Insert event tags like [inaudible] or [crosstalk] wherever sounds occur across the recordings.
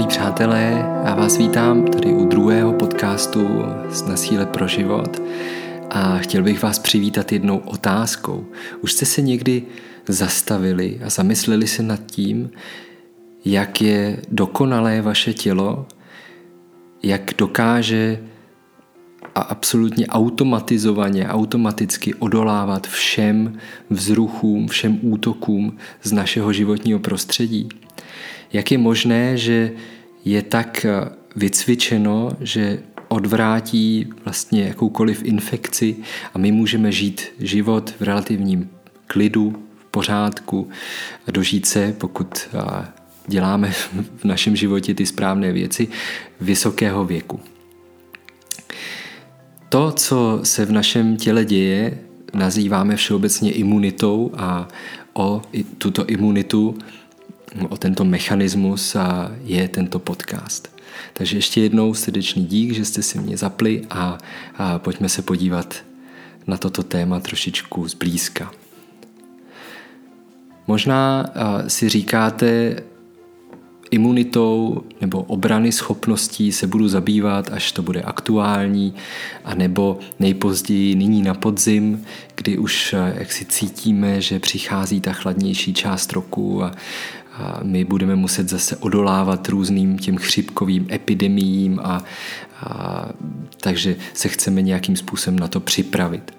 milí přátelé, já vás vítám tady u druhého podcastu Na síle pro život a chtěl bych vás přivítat jednou otázkou. Už jste se někdy zastavili a zamysleli se nad tím, jak je dokonalé vaše tělo, jak dokáže a absolutně automatizovaně, automaticky odolávat všem vzruchům, všem útokům z našeho životního prostředí. Jak je možné, že je tak vycvičeno, že odvrátí vlastně jakoukoliv infekci a my můžeme žít život v relativním klidu, v pořádku, dožít se, pokud děláme v našem životě ty správné věci, vysokého věku. To, co se v našem těle děje, nazýváme všeobecně imunitou a o tuto imunitu, o tento mechanismus je tento podcast. Takže ještě jednou srdečný dík, že jste si mě zapli a, a pojďme se podívat na toto téma trošičku zblízka. Možná si říkáte, imunitou nebo obrany schopností se budu zabývat, až to bude aktuální, anebo nejpozději nyní na podzim, kdy už jak si cítíme, že přichází ta chladnější část roku a, my budeme muset zase odolávat různým těm chřipkovým epidemiím a, a takže se chceme nějakým způsobem na to připravit.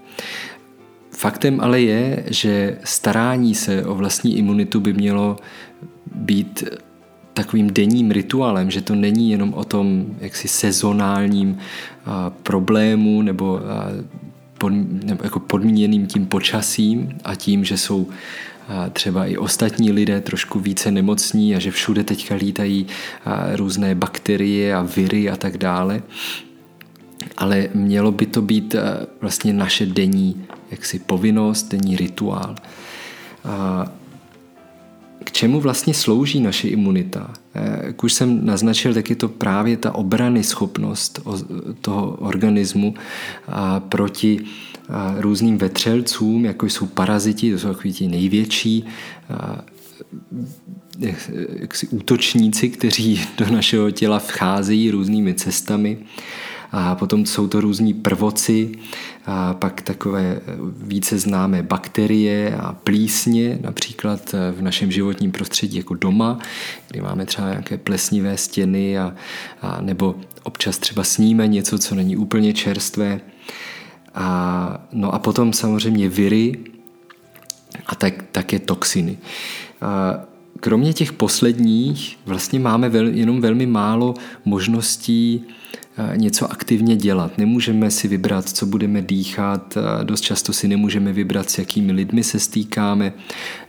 Faktem ale je, že starání se o vlastní imunitu by mělo být takovým denním rituálem, že to není jenom o tom jaksi sezonálním problému nebo, pod, nebo jako podmíněným tím počasím a tím, že jsou třeba i ostatní lidé trošku více nemocní a že všude teďka lítají různé bakterie a viry a tak dále. Ale mělo by to být vlastně naše denní jaksi povinnost, denní rituál. K čemu vlastně slouží naše imunita? Jak už jsem naznačil, tak je to právě ta obrany schopnost toho organismu proti různým vetřelcům, jako jsou paraziti, to jsou takový ti největší jaksi útočníci, kteří [laughs] do našeho těla vcházejí různými cestami. A potom jsou to různí prvoci, a pak takové více známé bakterie a plísně, například v našem životním prostředí jako doma, kdy máme třeba nějaké plesnivé stěny a, a nebo občas třeba sníme něco, co není úplně čerstvé. A, no a potom samozřejmě viry a tak, také toxiny. A kromě těch posledních vlastně máme vel, jenom velmi málo možností něco aktivně dělat. Nemůžeme si vybrat, co budeme dýchat, dost často si nemůžeme vybrat, s jakými lidmi se stýkáme,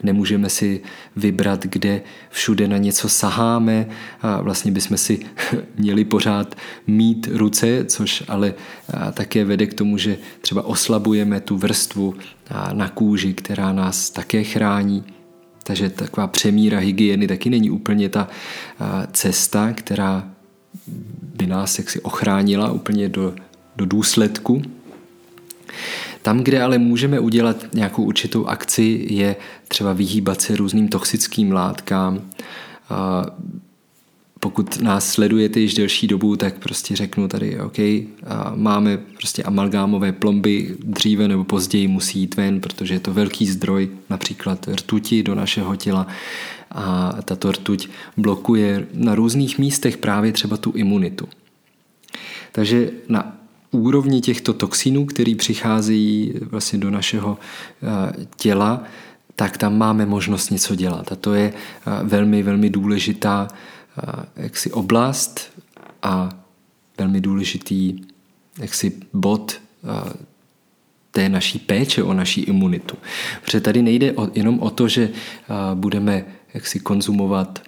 nemůžeme si vybrat, kde všude na něco saháme a vlastně bychom si [laughs] měli pořád mít ruce, což ale také vede k tomu, že třeba oslabujeme tu vrstvu na kůži, která nás také chrání. Takže taková přemíra hygieny taky není úplně ta cesta, která by nás jaksi ochránila úplně do, do důsledku. Tam, kde ale můžeme udělat nějakou určitou akci, je třeba vyhýbat se různým toxickým látkám. Pokud nás sledujete již delší dobu, tak prostě řeknu tady, OK, máme prostě amalgámové plomby, dříve nebo později musí jít ven, protože je to velký zdroj například rtuti do našeho těla a tato rtuť blokuje na různých místech právě třeba tu imunitu. Takže na úrovni těchto toxinů, které přicházejí vlastně do našeho eh, těla, tak tam máme možnost něco dělat. A to je eh, velmi, velmi důležitá eh, jaksi oblast a velmi důležitý jaksi bod té naší péče o naší imunitu. Protože tady nejde jenom o to, že budeme jak si konzumovat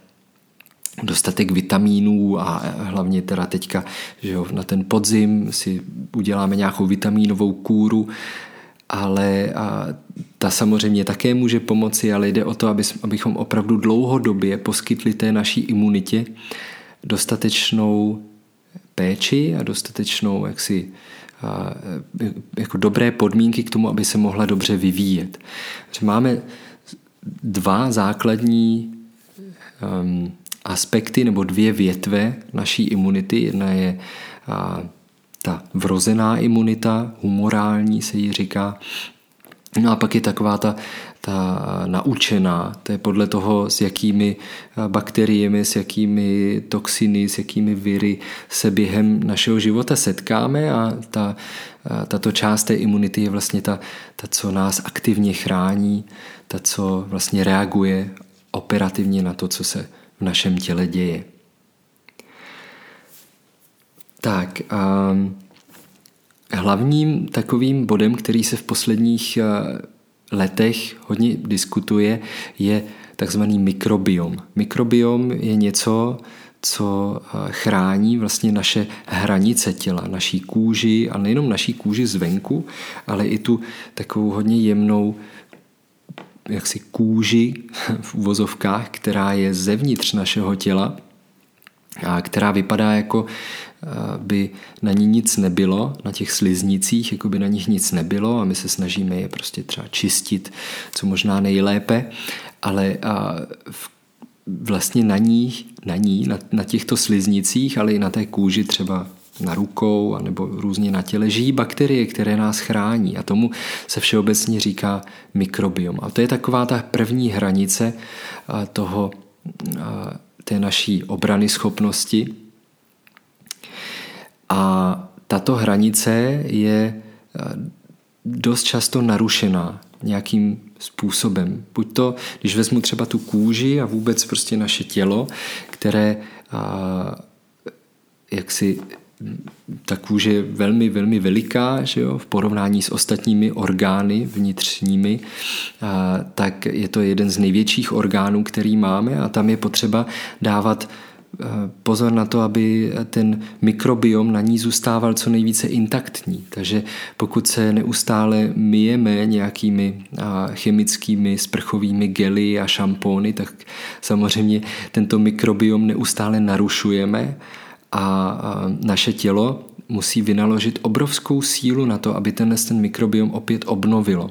dostatek vitamínů a hlavně teda teďka, že jo, na ten podzim si uděláme nějakou vitamínovou kůru, ale a ta samozřejmě také může pomoci, ale jde o to, aby, abychom opravdu dlouhodobě poskytli té naší imunitě dostatečnou péči a dostatečnou jaksi, a, jako dobré podmínky k tomu, aby se mohla dobře vyvíjet. Máme dva základní um, aspekty nebo dvě větve naší imunity. Jedna je ta vrozená imunita, humorální se jí říká, No a pak je taková ta, ta naučená, to je podle toho, s jakými bakteriemi, s jakými toxiny, s jakými viry se během našeho života setkáme a ta, tato část té imunity je vlastně ta, ta, co nás aktivně chrání, ta, co vlastně reaguje operativně na to, co se v našem těle děje. Tak, a hlavním takovým bodem, který se v posledních letech hodně diskutuje, je takzvaný mikrobiom. Mikrobiom je něco, co chrání vlastně naše hranice těla, naší kůži a nejenom naší kůži zvenku, ale i tu takovou hodně jemnou jaksi kůži v uvozovkách, která je zevnitř našeho těla a která vypadá jako by na ní nic nebylo, na těch sliznicích, jako by na nich nic nebylo a my se snažíme je prostě třeba čistit, co možná nejlépe, ale vlastně na ní, na ní, na, na těchto sliznicích, ale i na té kůži třeba na rukou nebo různě na těle žijí bakterie, které nás chrání a tomu se všeobecně říká mikrobiom. A to je taková ta první hranice toho, té naší obrany schopnosti. A tato hranice je dost často narušená nějakým způsobem. Buď to, když vezmu třeba tu kůži a vůbec prostě naše tělo, které jak si ta kůže je velmi, velmi veliká že jo, v porovnání s ostatními orgány vnitřními, a, tak je to jeden z největších orgánů, který máme a tam je potřeba dávat pozor na to, aby ten mikrobiom na ní zůstával co nejvíce intaktní. Takže pokud se neustále myjeme nějakými chemickými sprchovými gely a šampóny, tak samozřejmě tento mikrobiom neustále narušujeme a naše tělo musí vynaložit obrovskou sílu na to, aby tenhle ten mikrobiom opět obnovilo.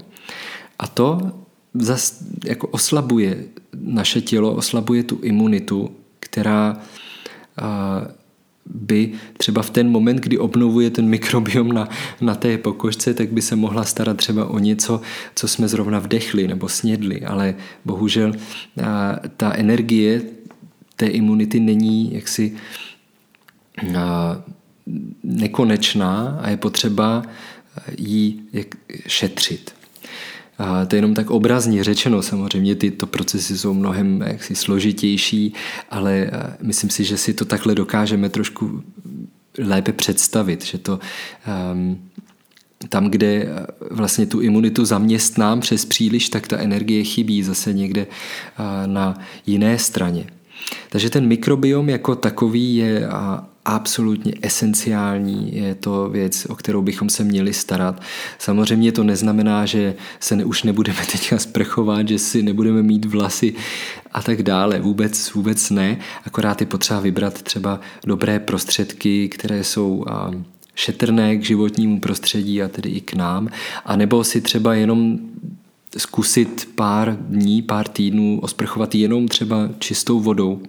A to zas, jako oslabuje naše tělo, oslabuje tu imunitu, která by třeba v ten moment, kdy obnovuje ten mikrobiom na, na té pokožce, tak by se mohla starat třeba o něco, co jsme zrovna vdechli nebo snědli, ale bohužel ta energie té imunity není jaksi nekonečná a je potřeba ji šetřit. A to je jenom tak obrazně řečeno, samozřejmě tyto procesy jsou mnohem jaksi složitější, ale myslím si, že si to takhle dokážeme trošku lépe představit, že to um, tam, kde vlastně tu imunitu zaměstnám přes příliš, tak ta energie chybí zase někde na jiné straně. Takže ten mikrobiom jako takový je absolutně esenciální, je to věc, o kterou bychom se měli starat. Samozřejmě to neznamená, že se ne, už nebudeme teďka sprchovat, že si nebudeme mít vlasy a tak dále. Vůbec, vůbec ne, akorát je potřeba vybrat třeba dobré prostředky, které jsou šetrné k životnímu prostředí a tedy i k nám, a nebo si třeba jenom zkusit pár dní, pár týdnů osprchovat jenom třeba čistou vodou,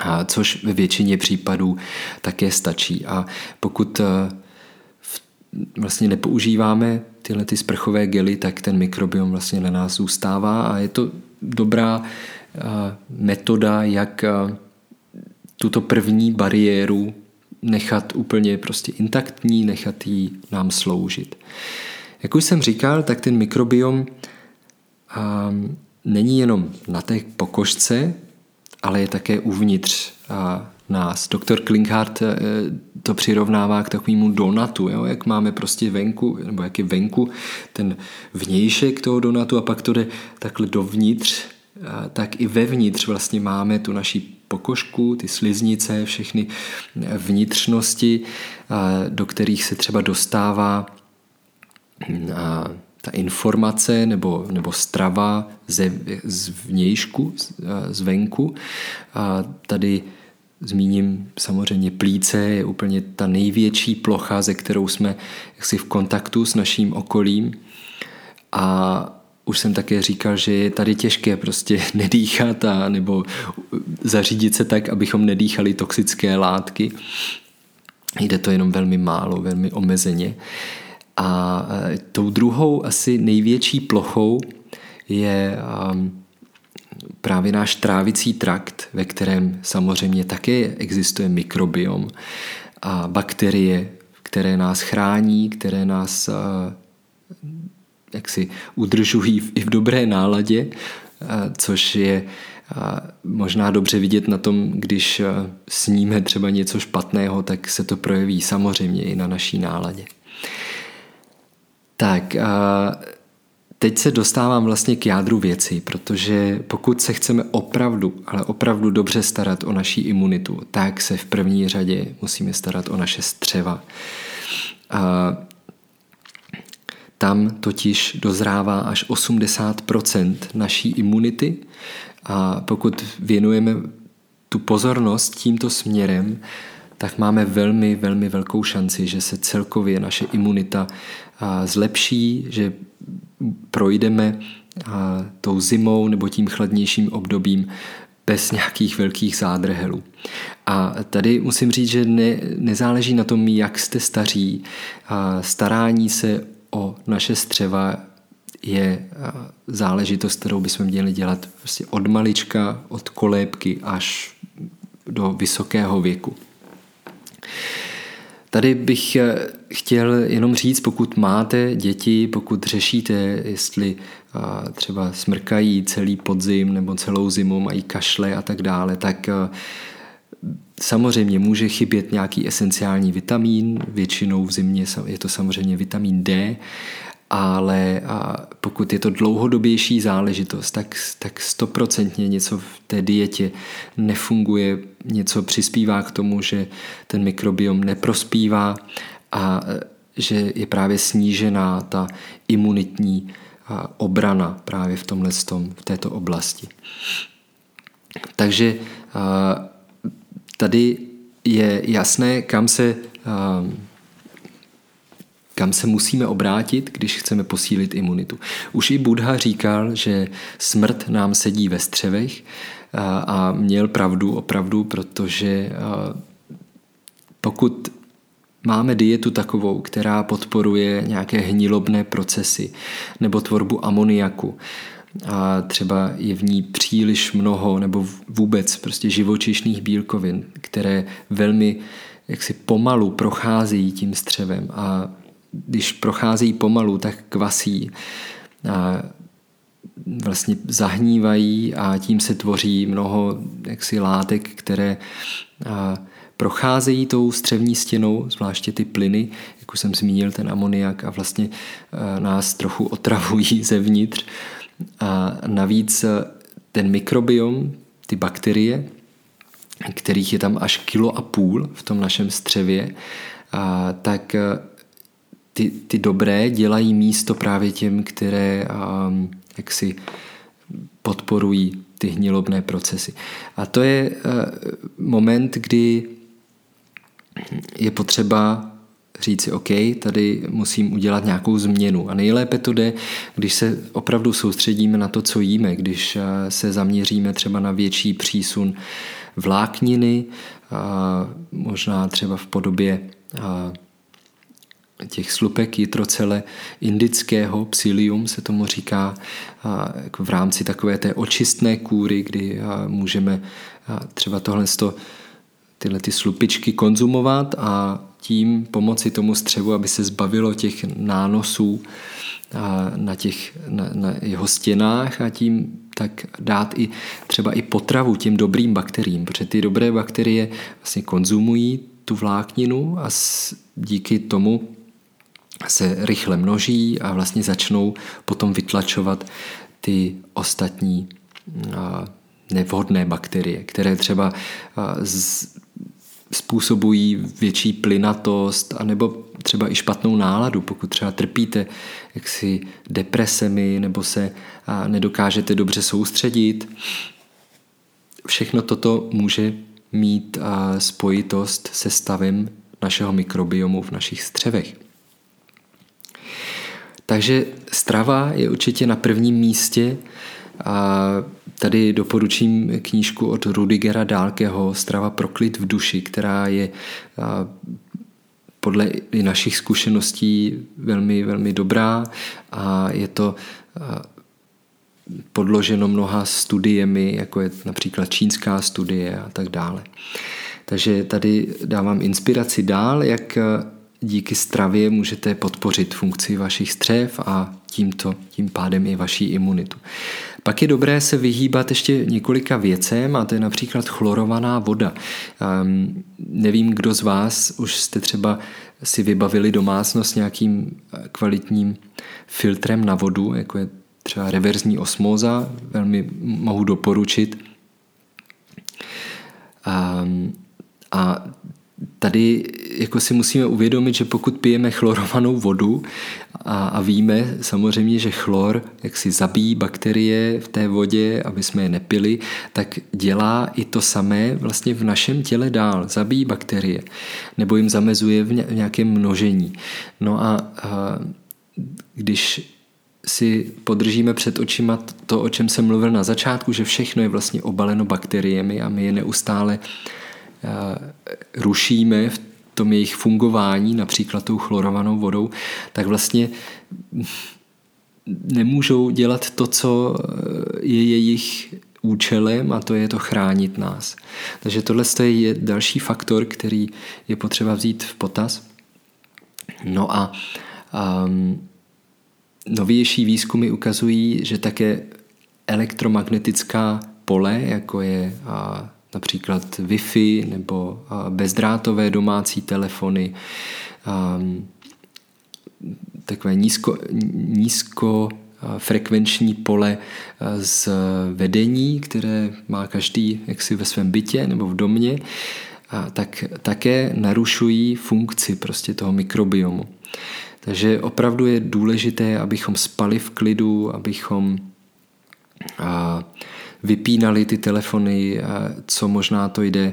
a což ve většině případů také stačí. A pokud eh, vlastně nepoužíváme tyhle ty sprchové gely, tak ten mikrobiom vlastně na nás zůstává a je to dobrá eh, metoda, jak eh, tuto první bariéru nechat úplně prostě intaktní, nechat jí nám sloužit. Jak už jsem říkal, tak ten mikrobiom není jenom na té pokožce, ale je také uvnitř nás. Doktor Klinkhardt e, to přirovnává k takovému donatu, jo? jak máme prostě venku, nebo jak je venku ten vnějšek toho donatu a pak to jde takhle dovnitř, tak i vevnitř vlastně máme tu naši pokožku, ty sliznice, všechny vnitřnosti, do kterých se třeba dostává ta informace nebo, nebo strava ze, z vnějšku, zvenku. A tady zmíním samozřejmě plíce, je úplně ta největší plocha, ze kterou jsme jaksi v kontaktu s naším okolím. A už jsem také říkal, že je tady těžké prostě [laughs] nedýchat a nebo zařídit se tak, abychom nedýchali toxické látky. Jde to jenom velmi málo, velmi omezeně. A e, tou druhou asi největší plochou je právě náš trávicí trakt, ve kterém samozřejmě také existuje mikrobiom a bakterie, které nás chrání, které nás uh, jaksi udržují i v dobré náladě, uh, což je možná dobře vidět na tom, když sníme třeba něco špatného, tak se to projeví samozřejmě i na naší náladě. Tak, teď se dostávám vlastně k jádru věci, protože pokud se chceme opravdu, ale opravdu dobře starat o naší imunitu, tak se v první řadě musíme starat o naše střeva. A tam totiž dozrává až 80% naší imunity a pokud věnujeme tu pozornost tímto směrem, tak máme velmi, velmi velkou šanci, že se celkově naše imunita zlepší, že projdeme tou zimou nebo tím chladnějším obdobím bez nějakých velkých zádrhelů. A tady musím říct, že ne, nezáleží na tom, jak jste staří. Starání se o naše střeva je záležitost, kterou bychom měli dělat prostě od malička, od kolébky až do vysokého věku. Tady bych chtěl jenom říct, pokud máte děti, pokud řešíte, jestli třeba smrkají celý podzim nebo celou zimu, mají kašle a tak dále, tak Samozřejmě může chybět nějaký esenciální vitamin, většinou v zimě je to samozřejmě vitamin D, ale pokud je to dlouhodobější záležitost, tak, tak stoprocentně něco v té dietě nefunguje, něco přispívá k tomu, že ten mikrobiom neprospívá a že je právě snížená ta imunitní obrana právě v tomhle tom, v této oblasti. Takže tady je jasné, kam se kam se musíme obrátit, když chceme posílit imunitu. Už i Buddha říkal, že smrt nám sedí ve střevech a měl pravdu opravdu, protože pokud máme dietu takovou, která podporuje nějaké hnilobné procesy nebo tvorbu amoniaku, a třeba je v ní příliš mnoho nebo vůbec prostě živočišných bílkovin, které velmi jaksi pomalu procházejí tím střevem a když procházejí pomalu, tak kvasí. A vlastně zahnívají a tím se tvoří mnoho jaksi látek, které a, procházejí tou střevní stěnou, zvláště ty plyny, jak už jsem zmínil, ten amoniak a vlastně a, nás trochu otravují [laughs] zevnitř. A navíc ten mikrobiom, ty bakterie, kterých je tam až kilo a půl v tom našem střevě, a, tak ty, ty dobré dělají místo právě těm, které um, jaksi podporují ty hnilobné procesy. A to je moment, kdy je potřeba říci, OK, tady musím udělat nějakou změnu. A nejlépe to jde, když se opravdu soustředíme na to, co jíme, když uh, se zaměříme třeba na větší přísun vlákniny, uh, možná třeba v podobě uh, těch slupek jitrocele indického, psyllium se tomu říká, v rámci takové té očistné kůry, kdy můžeme třeba tohle tyhle ty slupičky konzumovat a tím pomoci tomu střevu, aby se zbavilo těch nánosů na, těch, na, na jeho stěnách a tím tak dát i třeba i potravu těm dobrým bakteriím, protože ty dobré bakterie vlastně konzumují tu vlákninu a díky tomu se rychle množí a vlastně začnou potom vytlačovat ty ostatní nevhodné bakterie, které třeba způsobují větší plynatost anebo třeba i špatnou náladu, pokud třeba trpíte jaksi depresemi nebo se nedokážete dobře soustředit. Všechno toto může mít spojitost se stavem našeho mikrobiomu v našich střevech. Takže strava je určitě na prvním místě a tady doporučím knížku od Rudigera Dálkeho Strava pro klid v duši, která je podle i našich zkušeností velmi, velmi dobrá a je to podloženo mnoha studiemi, jako je například čínská studie a tak dále. Takže tady dávám inspiraci dál, jak díky stravě můžete podpořit funkci vašich střev a tímto, tím pádem i vaší imunitu. Pak je dobré se vyhýbat ještě několika věcem a to je například chlorovaná voda. Um, nevím, kdo z vás už jste třeba si vybavili domácnost nějakým eh, kvalitním filtrem na vodu, jako je třeba reverzní osmóza, velmi mohu doporučit. Um, a tady jako si musíme uvědomit, že pokud pijeme chlorovanou vodu a, a víme samozřejmě, že chlor jak si zabíjí bakterie v té vodě, aby jsme je nepili, tak dělá i to samé vlastně v našem těle dál. Zabíjí bakterie nebo jim zamezuje v nějakém množení. No a, a když si podržíme před očima to, o čem jsem mluvil na začátku, že všechno je vlastně obaleno bakteriemi a my je neustále rušíme v tom jejich fungování, například tou chlorovanou vodou, tak vlastně nemůžou dělat to, co je jejich účelem a to je to chránit nás. Takže tohle je další faktor, který je potřeba vzít v potaz. No a um, novější výzkumy ukazují, že také elektromagnetická pole, jako je například Wi-Fi nebo bezdrátové domácí telefony, takové nízko, nízko frekvenční pole z vedení, které má každý jaksi ve svém bytě nebo v domě, tak také narušují funkci prostě toho mikrobiomu. Takže opravdu je důležité, abychom spali v klidu, abychom vypínali ty telefony, co možná to jde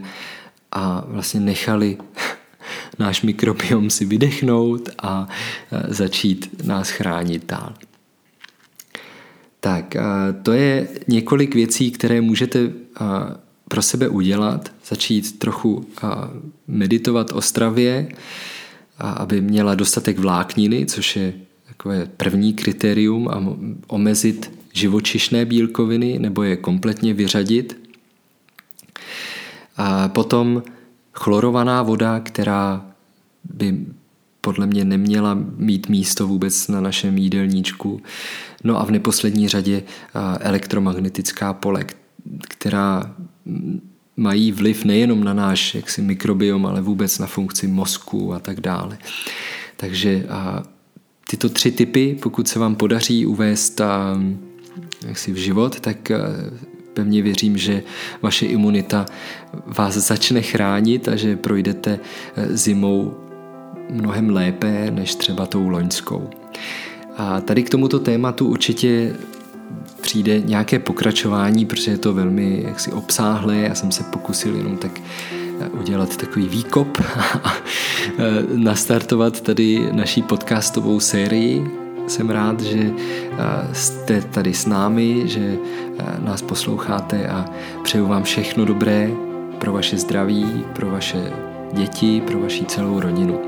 a vlastně nechali [laughs] náš mikrobiom si vydechnout a začít nás chránit dál. Tak, to je několik věcí, které můžete pro sebe udělat, začít trochu meditovat o stravě, aby měla dostatek vlákniny, což je takové první kritérium a omezit živočišné bílkoviny nebo je kompletně vyřadit. A potom chlorovaná voda, která by podle mě neměla mít místo vůbec na našem jídelníčku. No a v neposlední řadě elektromagnetická pole, která mají vliv nejenom na náš jaksi mikrobiom, ale vůbec na funkci mozku a tak dále. Takže tyto tři typy, pokud se vám podaří uvést jaksi v život, tak eh, pevně věřím, že vaše imunita vás začne chránit a že projdete eh, zimou mnohem lépe než třeba tou loňskou. A tady k tomuto tématu určitě přijde nějaké pokračování, protože je to velmi jaksi obsáhlé. Já jsem se pokusil jenom tak eh, udělat takový výkop [laughs] a nastartovat tady naší podcastovou sérii jsem rád, že jste tady s námi, že nás posloucháte a přeju vám všechno dobré pro vaše zdraví, pro vaše děti, pro vaši celou rodinu.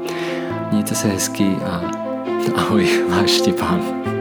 Mějte se hezky a ahoj, váš Štěpán.